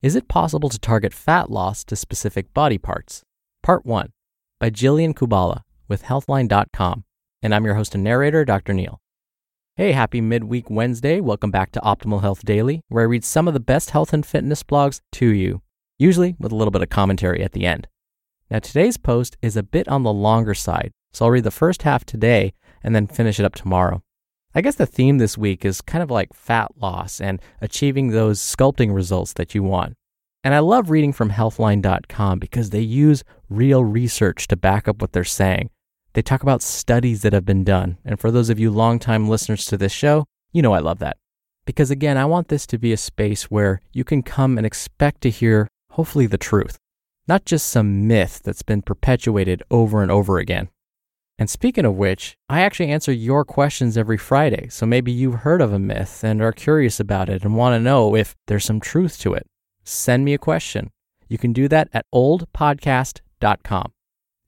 Is it possible to target fat loss to specific body parts? Part 1 by Jillian Kubala with Healthline.com. And I'm your host and narrator, Dr. Neil. Hey, happy midweek Wednesday. Welcome back to Optimal Health Daily, where I read some of the best health and fitness blogs to you, usually with a little bit of commentary at the end. Now, today's post is a bit on the longer side, so I'll read the first half today and then finish it up tomorrow. I guess the theme this week is kind of like fat loss and achieving those sculpting results that you want. And I love reading from healthline.com because they use real research to back up what they're saying. They talk about studies that have been done. And for those of you longtime listeners to this show, you know I love that. Because again, I want this to be a space where you can come and expect to hear, hopefully, the truth, not just some myth that's been perpetuated over and over again. And speaking of which, I actually answer your questions every Friday. So maybe you've heard of a myth and are curious about it and want to know if there's some truth to it. Send me a question. You can do that at oldpodcast.com.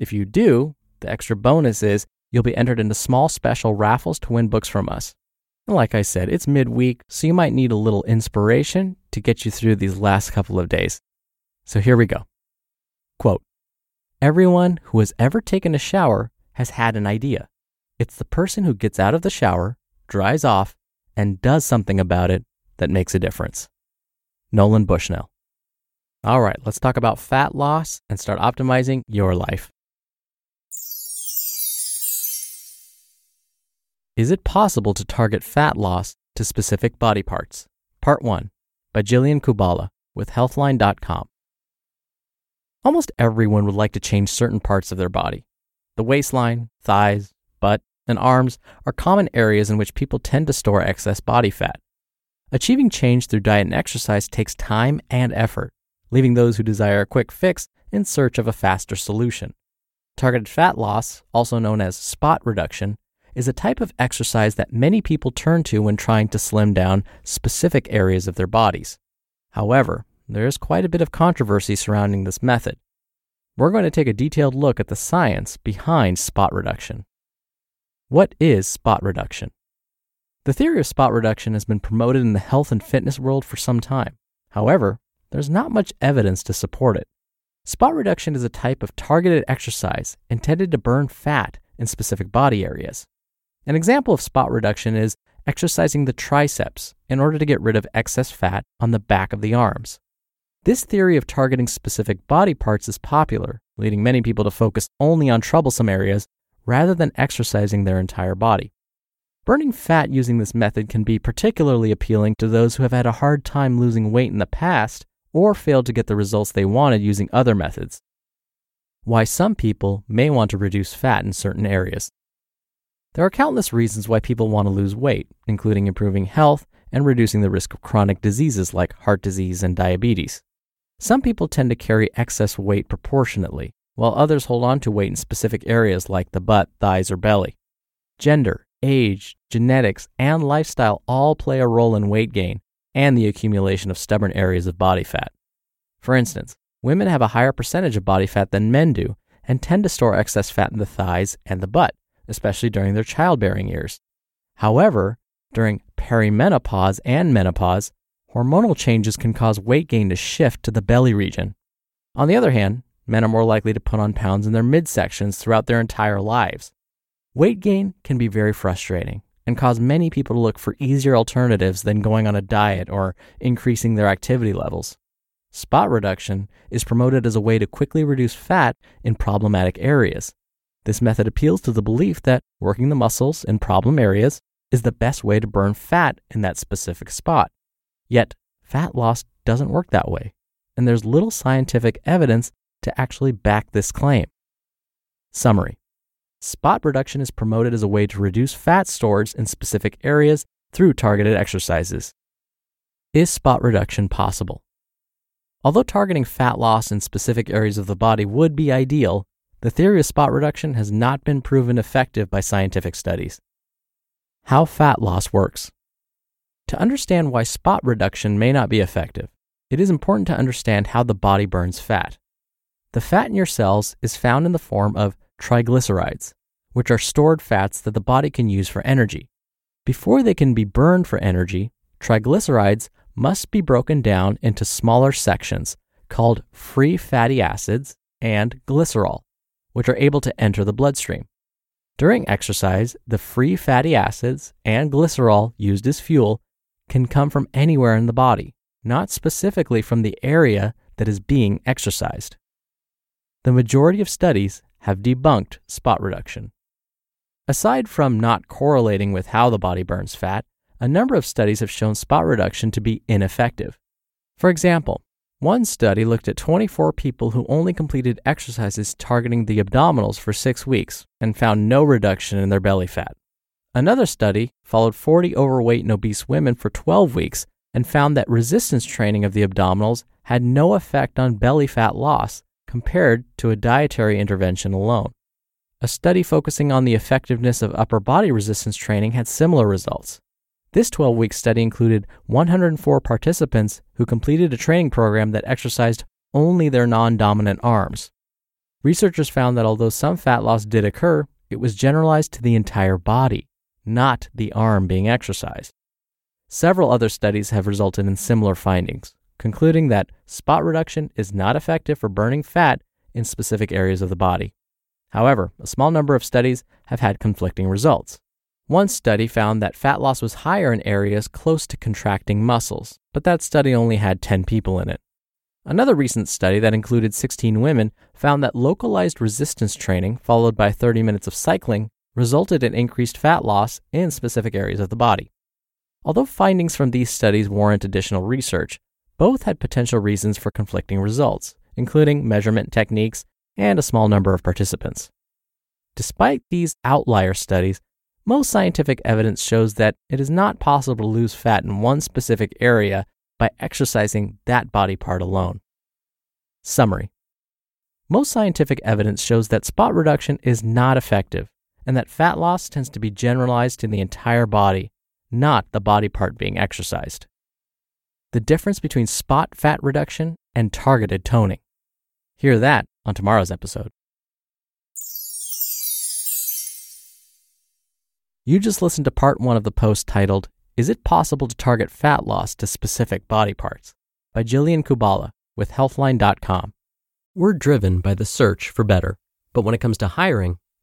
If you do, the extra bonus is you'll be entered into small special raffles to win books from us. And like I said, it's midweek, so you might need a little inspiration to get you through these last couple of days. So here we go. Quote Everyone who has ever taken a shower has had an idea. It's the person who gets out of the shower, dries off, and does something about it that makes a difference. Nolan Bushnell. All right, let's talk about fat loss and start optimizing your life. Is it possible to target fat loss to specific body parts? Part 1 by Jillian Kubala with Healthline.com. Almost everyone would like to change certain parts of their body. The waistline, thighs, butt, and arms are common areas in which people tend to store excess body fat. Achieving change through diet and exercise takes time and effort, leaving those who desire a quick fix in search of a faster solution. Targeted fat loss, also known as spot reduction, is a type of exercise that many people turn to when trying to slim down specific areas of their bodies. However, there is quite a bit of controversy surrounding this method. We're going to take a detailed look at the science behind spot reduction. What is spot reduction? The theory of spot reduction has been promoted in the health and fitness world for some time. However, there's not much evidence to support it. Spot reduction is a type of targeted exercise intended to burn fat in specific body areas. An example of spot reduction is exercising the triceps in order to get rid of excess fat on the back of the arms. This theory of targeting specific body parts is popular, leading many people to focus only on troublesome areas rather than exercising their entire body. Burning fat using this method can be particularly appealing to those who have had a hard time losing weight in the past or failed to get the results they wanted using other methods. Why some people may want to reduce fat in certain areas. There are countless reasons why people want to lose weight, including improving health and reducing the risk of chronic diseases like heart disease and diabetes. Some people tend to carry excess weight proportionately, while others hold on to weight in specific areas like the butt, thighs, or belly. Gender, age, genetics, and lifestyle all play a role in weight gain and the accumulation of stubborn areas of body fat. For instance, women have a higher percentage of body fat than men do and tend to store excess fat in the thighs and the butt, especially during their childbearing years. However, during perimenopause and menopause, hormonal changes can cause weight gain to shift to the belly region. On the other hand, men are more likely to put on pounds in their midsections throughout their entire lives. Weight gain can be very frustrating, and cause many people to look for easier alternatives than going on a diet or increasing their activity levels. Spot reduction is promoted as a way to quickly reduce fat in problematic areas. This method appeals to the belief that working the muscles in problem areas is the best way to burn fat in that specific spot. Yet, fat loss doesn't work that way, and there's little scientific evidence to actually back this claim. Summary Spot reduction is promoted as a way to reduce fat stores in specific areas through targeted exercises. Is spot reduction possible? Although targeting fat loss in specific areas of the body would be ideal, the theory of spot reduction has not been proven effective by scientific studies. How fat loss works. To understand why spot reduction may not be effective, it is important to understand how the body burns fat. The fat in your cells is found in the form of triglycerides, which are stored fats that the body can use for energy. Before they can be burned for energy, triglycerides must be broken down into smaller sections called free fatty acids and glycerol, which are able to enter the bloodstream. During exercise, the free fatty acids and glycerol used as fuel can come from anywhere in the body, not specifically from the area that is being exercised. The majority of studies have debunked spot reduction. Aside from not correlating with how the body burns fat, a number of studies have shown spot reduction to be ineffective. For example, one study looked at 24 people who only completed exercises targeting the abdominals for six weeks and found no reduction in their belly fat. Another study followed 40 overweight and obese women for 12 weeks and found that resistance training of the abdominals had no effect on belly fat loss compared to a dietary intervention alone. A study focusing on the effectiveness of upper body resistance training had similar results. This 12 week study included 104 participants who completed a training program that exercised only their non dominant arms. Researchers found that although some fat loss did occur, it was generalized to the entire body, not the arm being exercised. Several other studies have resulted in similar findings concluding that spot reduction is not effective for burning fat in specific areas of the body. However, a small number of studies have had conflicting results. One study found that fat loss was higher in areas close to contracting muscles, but that study only had 10 people in it. Another recent study that included 16 women found that localized resistance training, followed by 30 minutes of cycling, resulted in increased fat loss in specific areas of the body. Although findings from these studies warrant additional research, both had potential reasons for conflicting results, including measurement techniques and a small number of participants. Despite these outlier studies, most scientific evidence shows that it is not possible to lose fat in one specific area by exercising that body part alone. Summary Most scientific evidence shows that spot reduction is not effective and that fat loss tends to be generalized to the entire body, not the body part being exercised the difference between spot fat reduction and targeted toning. Hear that on tomorrow's episode. You just listened to part one of the post titled, Is It Possible to Target Fat Loss to Specific Body Parts? by Jillian Kubala with Healthline.com. We're driven by the search for better, but when it comes to hiring,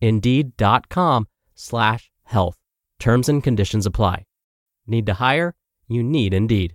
Indeed.com slash health. Terms and conditions apply. Need to hire? You need Indeed.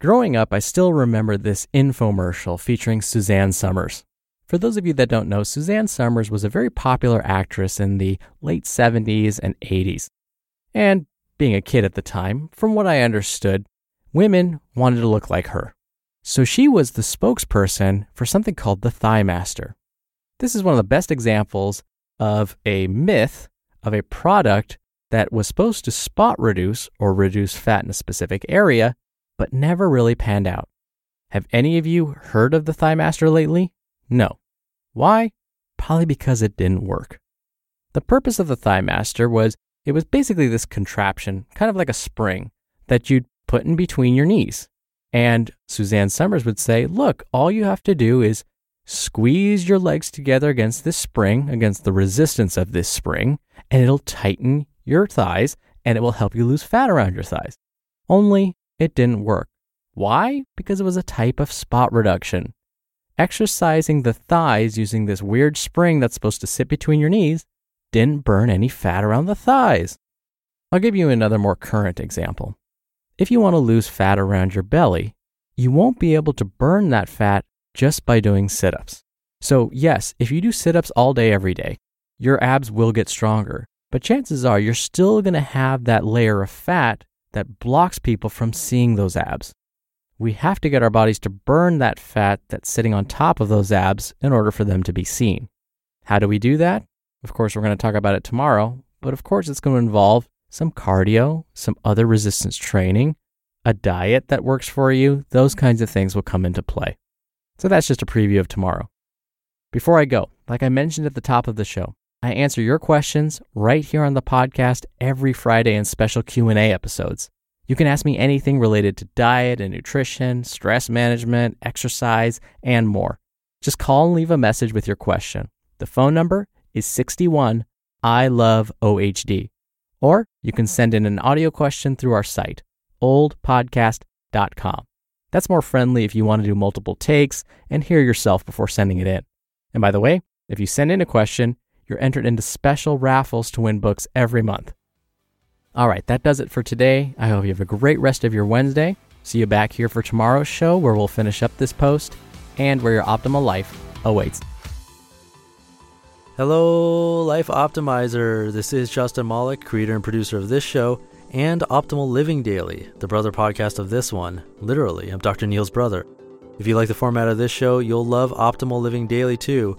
Growing up, I still remember this infomercial featuring Suzanne Somers. For those of you that don't know, Suzanne Somers was a very popular actress in the late 70s and 80s. And being a kid at the time, from what I understood, women wanted to look like her. So she was the spokesperson for something called the Thigh Master. This is one of the best examples of a myth of a product that was supposed to spot reduce or reduce fat in a specific area, but never really panned out. Have any of you heard of the Thigh Master lately? No. Why? Probably because it didn't work. The purpose of the Thigh Master was it was basically this contraption, kind of like a spring, that you'd put in between your knees. And Suzanne Somers would say, look, all you have to do is squeeze your legs together against this spring, against the resistance of this spring, and it'll tighten your thighs and it will help you lose fat around your thighs. Only it didn't work. Why? Because it was a type of spot reduction. Exercising the thighs using this weird spring that's supposed to sit between your knees didn't burn any fat around the thighs. I'll give you another more current example. If you want to lose fat around your belly, you won't be able to burn that fat just by doing sit ups. So, yes, if you do sit ups all day, every day, your abs will get stronger, but chances are you're still going to have that layer of fat that blocks people from seeing those abs. We have to get our bodies to burn that fat that's sitting on top of those abs in order for them to be seen. How do we do that? Of course, we're going to talk about it tomorrow, but of course, it's going to involve some cardio, some other resistance training, a diet that works for you. Those kinds of things will come into play. So that's just a preview of tomorrow. Before I go, like I mentioned at the top of the show, I answer your questions right here on the podcast every Friday in special Q&A episodes. You can ask me anything related to diet and nutrition, stress management, exercise, and more. Just call and leave a message with your question. The phone number is 61 I love OHD. Or you can send in an audio question through our site, oldpodcast.com. That's more friendly if you want to do multiple takes and hear yourself before sending it in. And by the way, if you send in a question, you're entered into special raffles to win books every month. All right, that does it for today. I hope you have a great rest of your Wednesday. See you back here for tomorrow's show where we'll finish up this post and where your optimal life awaits. Hello, Life Optimizer. This is Justin Malik, creator and producer of this show and Optimal Living Daily, the brother podcast of this one. Literally, I'm Dr. Neil's brother. If you like the format of this show, you'll love Optimal Living Daily too,